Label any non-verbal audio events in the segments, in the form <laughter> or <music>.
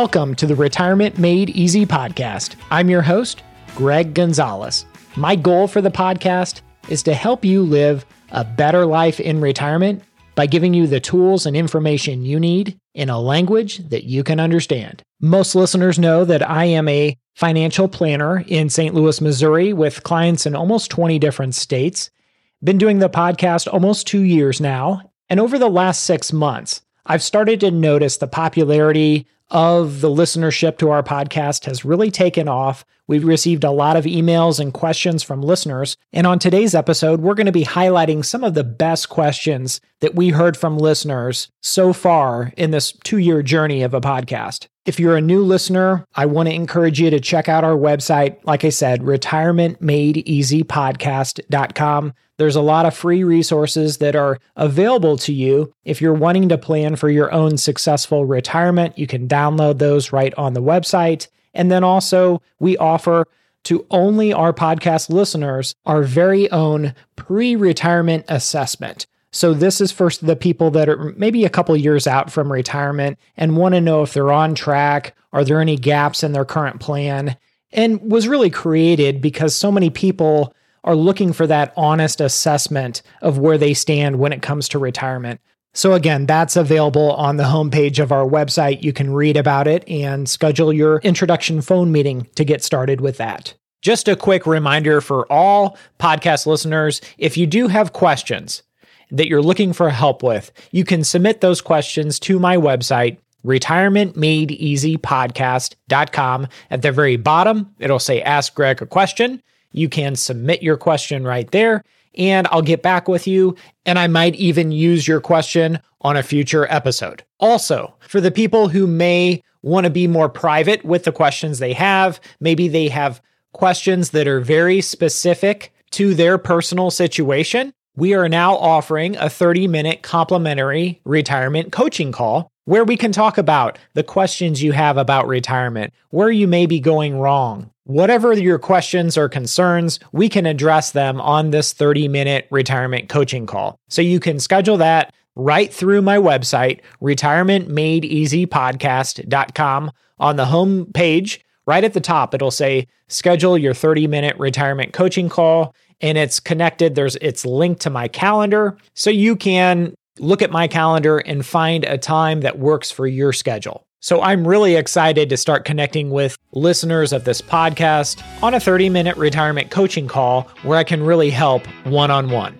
Welcome to the Retirement Made Easy podcast. I'm your host, Greg Gonzalez. My goal for the podcast is to help you live a better life in retirement by giving you the tools and information you need in a language that you can understand. Most listeners know that I am a financial planner in St. Louis, Missouri, with clients in almost 20 different states. Been doing the podcast almost two years now. And over the last six months, I've started to notice the popularity of the listenership to our podcast has really taken off. We've received a lot of emails and questions from listeners. And on today's episode, we're going to be highlighting some of the best questions that we heard from listeners so far in this two year journey of a podcast. If you're a new listener, I want to encourage you to check out our website. Like I said, retirementmadeeasypodcast.com. There's a lot of free resources that are available to you. If you're wanting to plan for your own successful retirement, you can download those right on the website. And then also, we offer to only our podcast listeners our very own pre retirement assessment. So, this is for the people that are maybe a couple years out from retirement and want to know if they're on track. Are there any gaps in their current plan? And was really created because so many people are looking for that honest assessment of where they stand when it comes to retirement. So, again, that's available on the homepage of our website. You can read about it and schedule your introduction phone meeting to get started with that. Just a quick reminder for all podcast listeners if you do have questions that you're looking for help with, you can submit those questions to my website, retirementmadeeasypodcast.com. At the very bottom, it'll say Ask Greg a question. You can submit your question right there, and I'll get back with you. And I might even use your question on a future episode. Also, for the people who may want to be more private with the questions they have, maybe they have questions that are very specific to their personal situation. We are now offering a 30 minute complimentary retirement coaching call where we can talk about the questions you have about retirement, where you may be going wrong, Whatever your questions or concerns, we can address them on this 30 minute retirement coaching call. So you can schedule that right through my website, retirementmadeeasypodcast.com. On the home page, right at the top, it'll say schedule your 30 minute retirement coaching call. And it's connected. There's it's linked to my calendar. So you can look at my calendar and find a time that works for your schedule. So I'm really excited to start connecting with listeners of this podcast on a 30 minute retirement coaching call where I can really help one on one.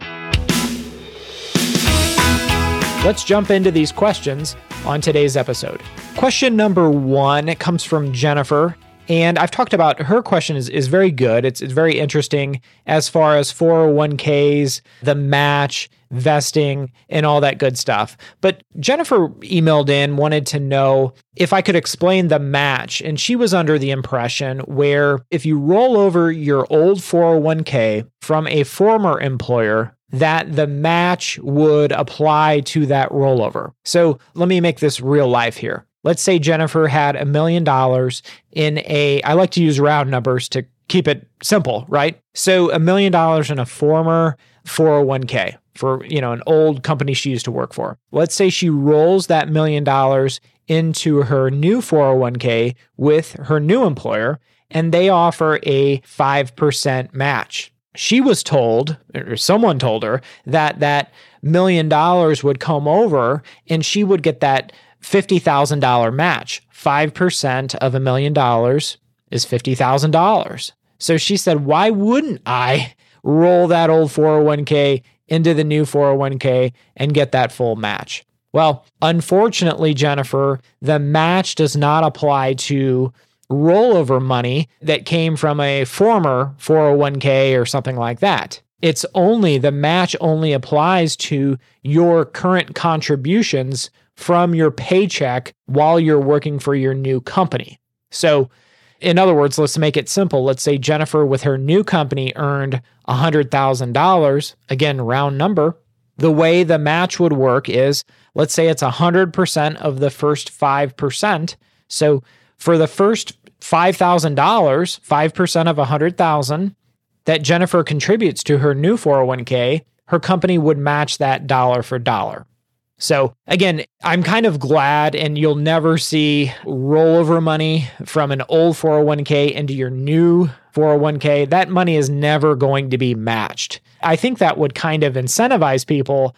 Let's jump into these questions on today's episode. Question number one comes from Jennifer. And I've talked about her question is, is very good. It's, it's very interesting as far as 401ks, the match, vesting, and all that good stuff. But Jennifer emailed in, wanted to know if I could explain the match. And she was under the impression where if you roll over your old 401k from a former employer, that the match would apply to that rollover. So let me make this real life here. Let's say Jennifer had a million dollars in a, I like to use round numbers to keep it simple, right? So a million dollars in a former 401k for, you know, an old company she used to work for. Let's say she rolls that million dollars into her new 401k with her new employer and they offer a 5% match. She was told, or someone told her, that that million dollars would come over and she would get that $50,000 match. 5% of a million dollars is $50,000. So she said, Why wouldn't I roll that old 401k into the new 401k and get that full match? Well, unfortunately, Jennifer, the match does not apply to rollover money that came from a former 401k or something like that. It's only the match only applies to your current contributions from your paycheck while you're working for your new company. So, in other words, let's make it simple. Let's say Jennifer, with her new company, earned $100,000, again, round number. The way the match would work is let's say it's 100% of the first 5%. So, for the first $5,000, 5% of 100,000 that Jennifer contributes to her new 401k, her company would match that dollar for dollar. So again, I'm kind of glad, and you'll never see rollover money from an old 401k into your new 401k. That money is never going to be matched. I think that would kind of incentivize people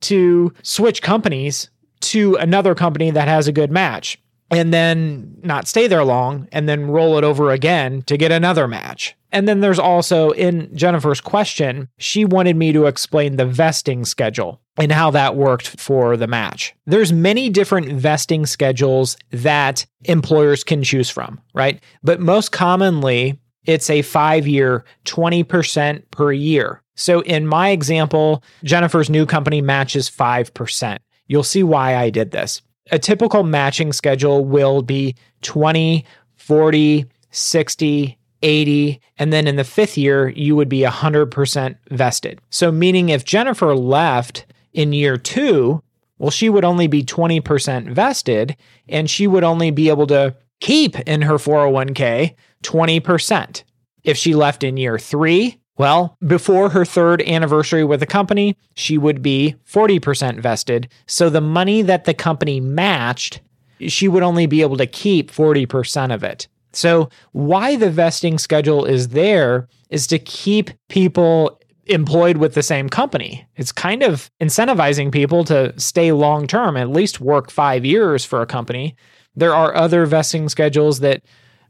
to switch companies to another company that has a good match and then not stay there long and then roll it over again to get another match. And then there's also in Jennifer's question, she wanted me to explain the vesting schedule and how that worked for the match. There's many different vesting schedules that employers can choose from, right? But most commonly, it's a 5-year 20% per year. So in my example, Jennifer's new company matches 5%. You'll see why I did this a typical matching schedule will be 20, 40, 60, 80, and then in the fifth year, you would be 100% vested. So, meaning if Jennifer left in year two, well, she would only be 20% vested and she would only be able to keep in her 401k 20%. If she left in year three, well, before her third anniversary with the company, she would be 40% vested. So the money that the company matched, she would only be able to keep 40% of it. So, why the vesting schedule is there is to keep people employed with the same company. It's kind of incentivizing people to stay long term, at least work five years for a company. There are other vesting schedules that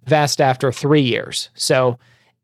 vest after three years. So,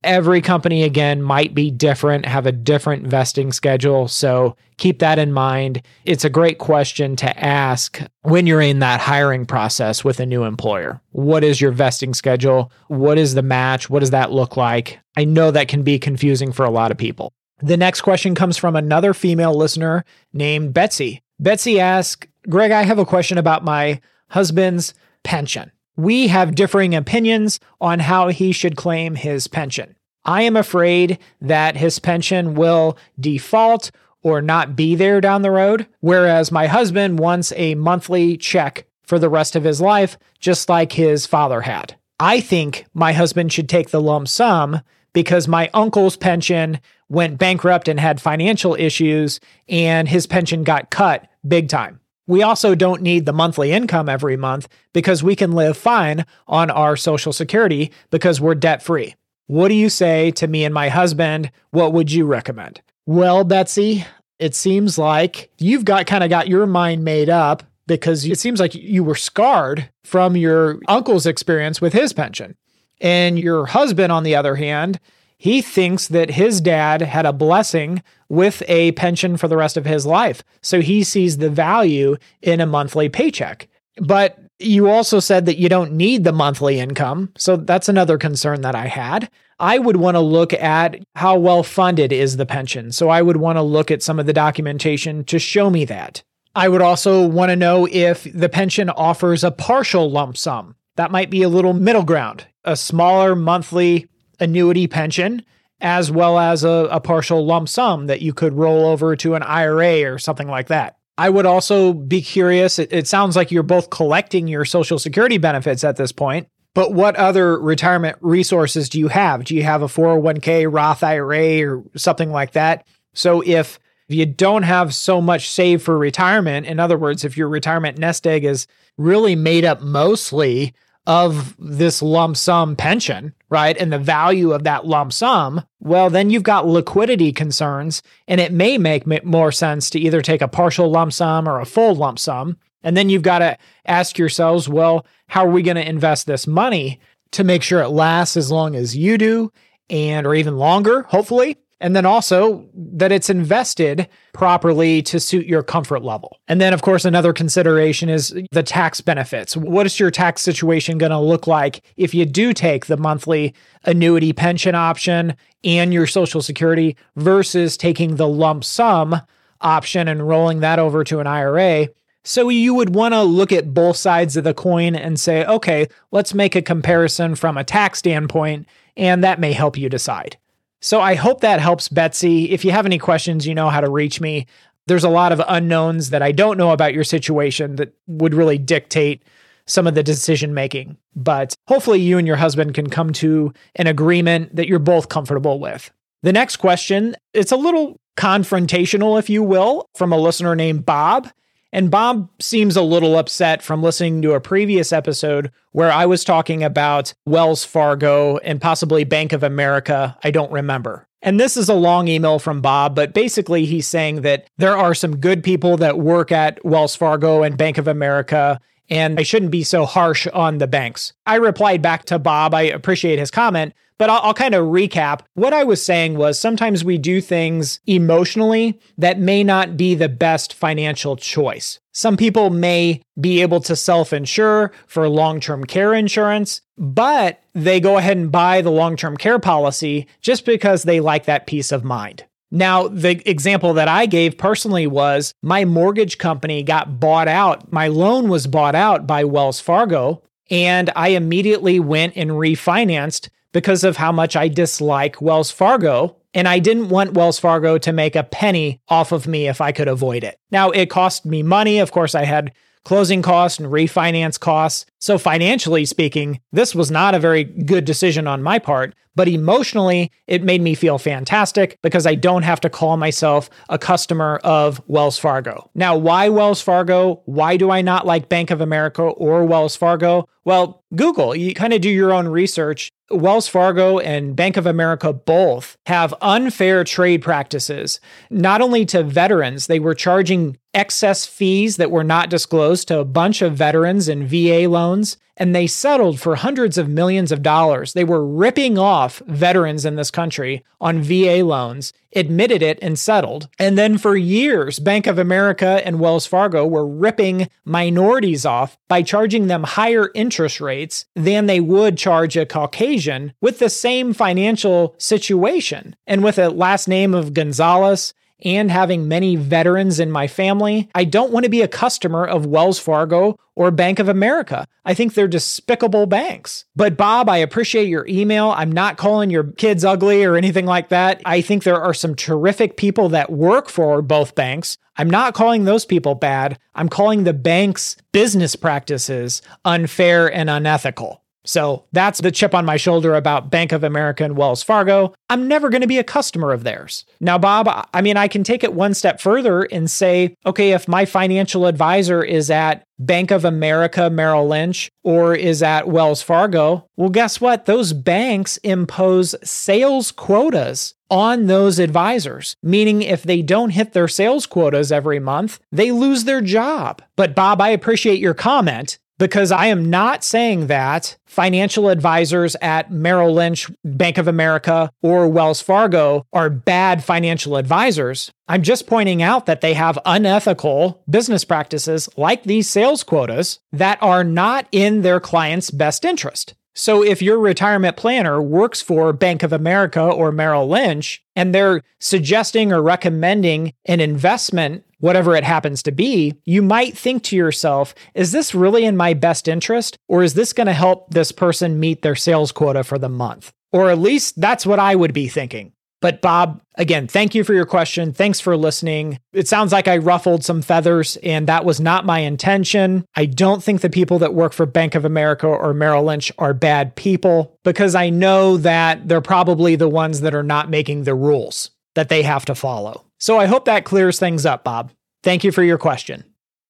Every company, again, might be different, have a different vesting schedule. So keep that in mind. It's a great question to ask when you're in that hiring process with a new employer. What is your vesting schedule? What is the match? What does that look like? I know that can be confusing for a lot of people. The next question comes from another female listener named Betsy. Betsy asks, Greg, I have a question about my husband's pension. We have differing opinions on how he should claim his pension. I am afraid that his pension will default or not be there down the road, whereas my husband wants a monthly check for the rest of his life, just like his father had. I think my husband should take the lump sum because my uncle's pension went bankrupt and had financial issues, and his pension got cut big time. We also don't need the monthly income every month because we can live fine on our Social Security because we're debt free. What do you say to me and my husband? What would you recommend? Well, Betsy, it seems like you've got kind of got your mind made up because it seems like you were scarred from your uncle's experience with his pension. And your husband, on the other hand, he thinks that his dad had a blessing with a pension for the rest of his life. So he sees the value in a monthly paycheck. But you also said that you don't need the monthly income. So that's another concern that I had. I would want to look at how well funded is the pension. So I would want to look at some of the documentation to show me that. I would also want to know if the pension offers a partial lump sum. That might be a little middle ground, a smaller monthly annuity pension, as well as a, a partial lump sum that you could roll over to an IRA or something like that. I would also be curious. It, it, sounds like you're both collecting your Social Security benefits at this point, but what other retirement resources do you have? Do you have a 401k, Roth IRA, or something like that? So if you don't have so much saved for retirement, in other words, if your retirement nest egg is really made up mostly of this lump sum pension, right? And the value of that lump sum, well, then you've got liquidity concerns. And it may make more sense to either take a partial lump sum or a full lump sum. And then you've got to ask yourselves, well, how are we going to invest this money to make sure it lasts as long as you do and or even longer, hopefully? And then also that it's invested properly to suit your comfort level. And then, of course, another consideration is the tax benefits. What is your tax situation going to look like if you do take the monthly annuity pension option and your Social Security versus taking the lump sum option and rolling that over to an IRA? So you would want to look at both sides of the coin and say, okay, let's make a comparison from a tax standpoint, and that may help you decide. So I hope that helps, Betsy. If you have any questions, you know how to reach me. There's a lot of unknowns that I don't know about your situation that would really dictate some of the decision making. But hopefully, you and your husband can come to an agreement that you're both comfortable with. The next question, it's a little confrontational, if you will, from a listener named Bob. And Bob seems a little upset from listening to a previous episode where I was talking about Wells Fargo and possibly Bank of America. I don't remember. And this is a long email from Bob, but basically he's saying that there are some good people that work at Wells Fargo and Bank of America and I shouldn't be so harsh on the banks. I replied back to Bob. I appreciate his comment, but I'll, I'll, kind of recap. What I was saying was sometimes we do things emotionally that may not be the best financial choice. Some people may be able to self insure for long term care insurance, but they go ahead and buy the long term care policy just because they like that peace of mind. Now, the example that I gave personally was my mortgage company got bought out. My loan was bought out by Wells Fargo, and I immediately went and refinanced because of how much I dislike Wells Fargo. And I didn't want Wells Fargo to make a penny off of me if I could avoid it. Now, it cost me money. Of course, I had closing costs and refinance costs. So, financially speaking, this was not a very good decision on my part, but emotionally, it made me feel fantastic because I don't have to call myself a customer of Wells Fargo. Now, why Wells Fargo? Why do I not like Bank of America or Wells Fargo? Well, Google, you kind of do your own research. Wells Fargo and Bank of America both have unfair trade practices, not only to veterans, they were charging excess fees that were not disclosed to a bunch of veterans and VA loans and they settled for hundreds of millions of dollars. They were ripping off veterans in this country on VA loans, admitted it, and settled. And then for years, Bank of America and Wells Fargo were ripping minorities off by charging them higher interest rates than they would charge a Caucasian with the same financial situation. And with a last name of Gonzalez, and having many veterans in my family, I don't want to be a customer of Wells Fargo or Bank of America. I think they're despicable banks. But Bob, I appreciate your email. I'm not calling your kids ugly or anything like that. I think there are some terrific people that work for both banks. I'm not calling those people bad. I'm calling the bank's business practices unfair and unethical. So that's the chip on my shoulder about Bank of America and Wells Fargo. I'm never going to be a customer of theirs. Now, Bob, I mean, I can take it one step further and say, okay, if my financial advisor is at Bank of America, Merrill Lynch, or is at Wells Fargo, well, guess what? Those banks impose sales quotas on those advisors, meaning if they don't hit their sales quotas every month, they lose their job. But Bob, I appreciate your comment because I am not saying that financial advisors at Merrill Lynch, Bank of America, or Wells Fargo are bad financial advisors. I'm just pointing out that they have unethical business practices like these sales quotas that are not in their client's best interest. So if your retirement planner works for Bank of America or Merrill Lynch and they're suggesting or recommending an investment whatever it happens to be, you might think to yourself, is this really in my best interest? Or is this going to help this person meet their sales quota for the month? Or at least that's what I would be thinking. But Bob, again, thank you for your question. Thanks for listening. It sounds like I ruffled some feathers, and that was not my intention. I don't think the people that work for Bank of America or Merrill Lynch are bad people because I know that they're probably the ones that are not making the rules that they have to follow. So I hope that clears things up, Bob. Thank you for your question.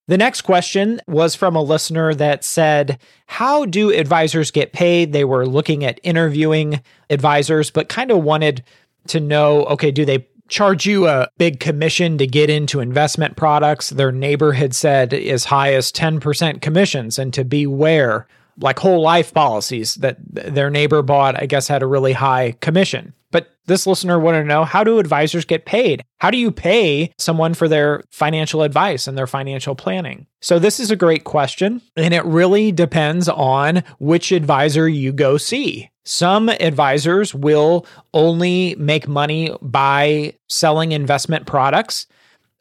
The next question was from a listener that said, How do advisors get paid? They were looking at interviewing advisors, but kind of wanted to know okay, do they charge you a big commission to get into investment products? Their neighbor had said as high as 10% commissions, and to beware like whole life policies that their neighbor bought, I guess, had a really high commission. But this listener wanted to know how do advisors get paid? How do you pay someone for their financial advice and their financial planning? So, this is a great question, and it really depends on which advisor you go see. Some advisors will only make money by selling investment products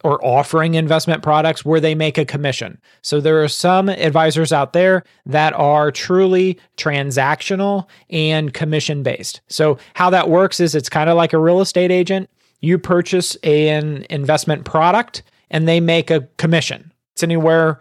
or offering investment products where they make a commission. So there are some advisors out there that are truly transactional and commission based. So how that works is it's kind of like a real estate agent. You purchase an investment product and they make a commission. It's anywhere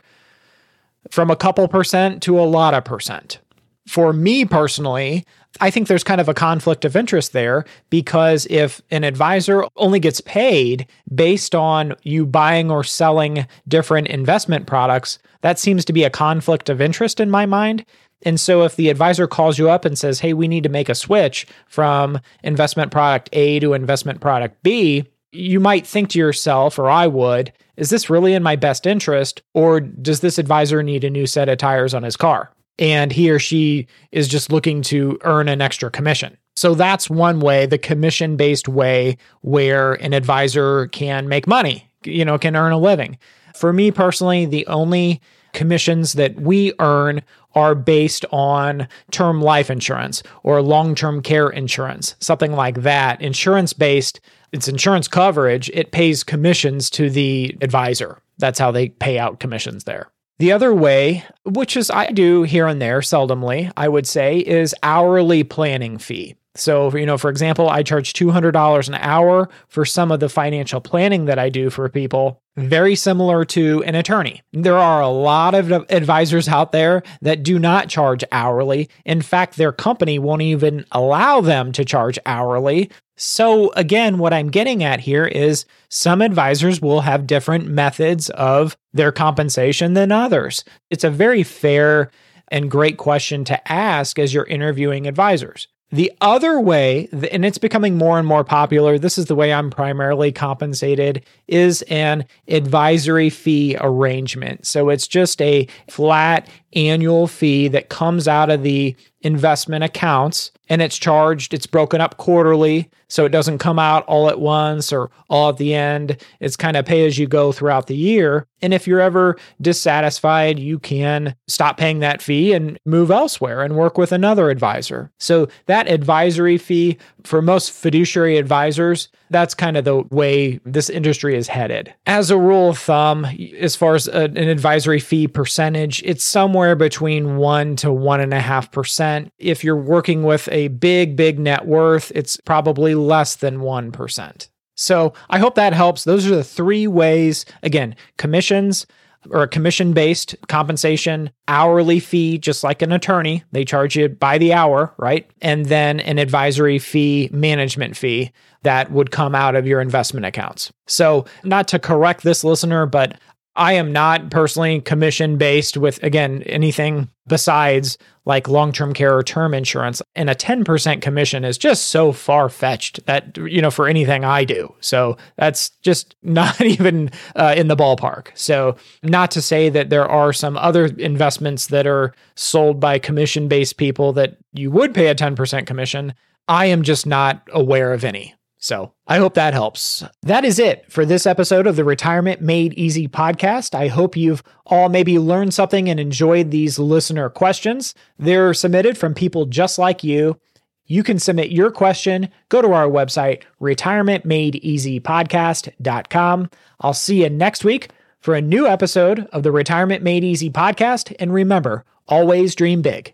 from a couple percent to a lot of percent. For me personally, I think there's kind of a conflict of interest there because if an advisor only gets paid based on you buying or selling different investment products, that seems to be a conflict of interest in my mind. And so if the advisor calls you up and says, hey, we need to make a switch from investment product A to investment product B, you might think to yourself, or I would, is this really in my best interest? Or does this advisor need a new set of tires on his car? And he or she is just looking to earn an extra commission. So that's one way, the commission based way where an advisor can make money, you know, can earn a living. For me personally, the only commissions that we earn are based on term life insurance or long term care insurance, something like that. Insurance based, it's insurance coverage, it pays commissions to the advisor. That's how they pay out commissions there. The other way, which is I do here and there seldomly, I would say, is hourly planning fee. So, you know, for example, I charge $200 an hour for some of the financial planning that I do for people, very similar to an attorney. There are a lot of advisors out there that do not charge hourly. In fact, their company won't even allow them to charge hourly. So, again, what I'm getting at here is some advisors will have different methods of their compensation than others. It's a very fair and great question to ask as you're interviewing advisors. The other way, and it's becoming more and more popular, this is the way I'm primarily compensated, is an advisory fee arrangement. So it's just a flat annual fee that comes out of the investment accounts and it's charged, it's broken up quarterly. So it doesn't come out all at once or all at the end. It's kind of pay as you go throughout the year. And if you're ever dissatisfied, you can stop paying that fee and move elsewhere and work with another advisor. So that advisory fee for most fiduciary advisors, that's kind of the way this industry is headed. As a rule of thumb, as far as an advisory fee percentage, it's somewhere between one to one and a half percent. If you're working with a big, big net worth, it's probably less than 1%. So I hope that helps. Those are the three ways again, commissions or a commission based compensation, hourly fee, just like an attorney. They charge you by the hour, right? And then an advisory fee, management fee that would come out of your investment accounts. So, not to correct this listener, but I am not personally commission based with, again, anything besides like long term care or term insurance. And a 10% commission is just so far fetched that, you know, for anything I do. So that's just <laughs> not even uh, in the ballpark. So, not to say that there are some other investments that are sold by commission based people that you would pay a 10% commission. I am just not aware of any. So I hope that helps. That is it for this episode of the Retirement Made Easy podcast. I hope you've all maybe learned something and enjoyed these listener questions. They're submitted from people just like you. You can submit your question. Go to our website, retirementmadeeasypodcast.com. I'll see you next week for a new episode of the Retirement Made Easy podcast. And remember, always dream big.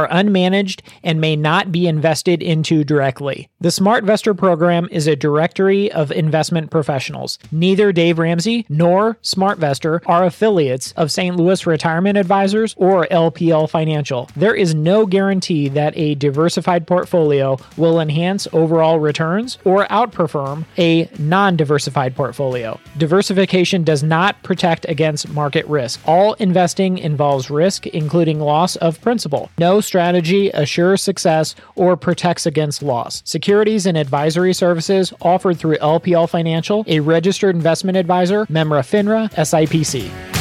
are unmanaged and may not be invested into directly. The SmartVestor program is a directory of investment professionals. Neither Dave Ramsey nor SmartVestor are affiliates of St. Louis Retirement Advisors or LPL Financial. There is no guarantee that a diversified portfolio will enhance overall returns or outperform a non diversified portfolio. Diversification does not protect against market risk. All investing involves risk, including loss of principal. No strategy assures success or protects against loss. Securities and advisory services offered through LPL Financial, a registered investment advisor, Memra FINRA, SIPC.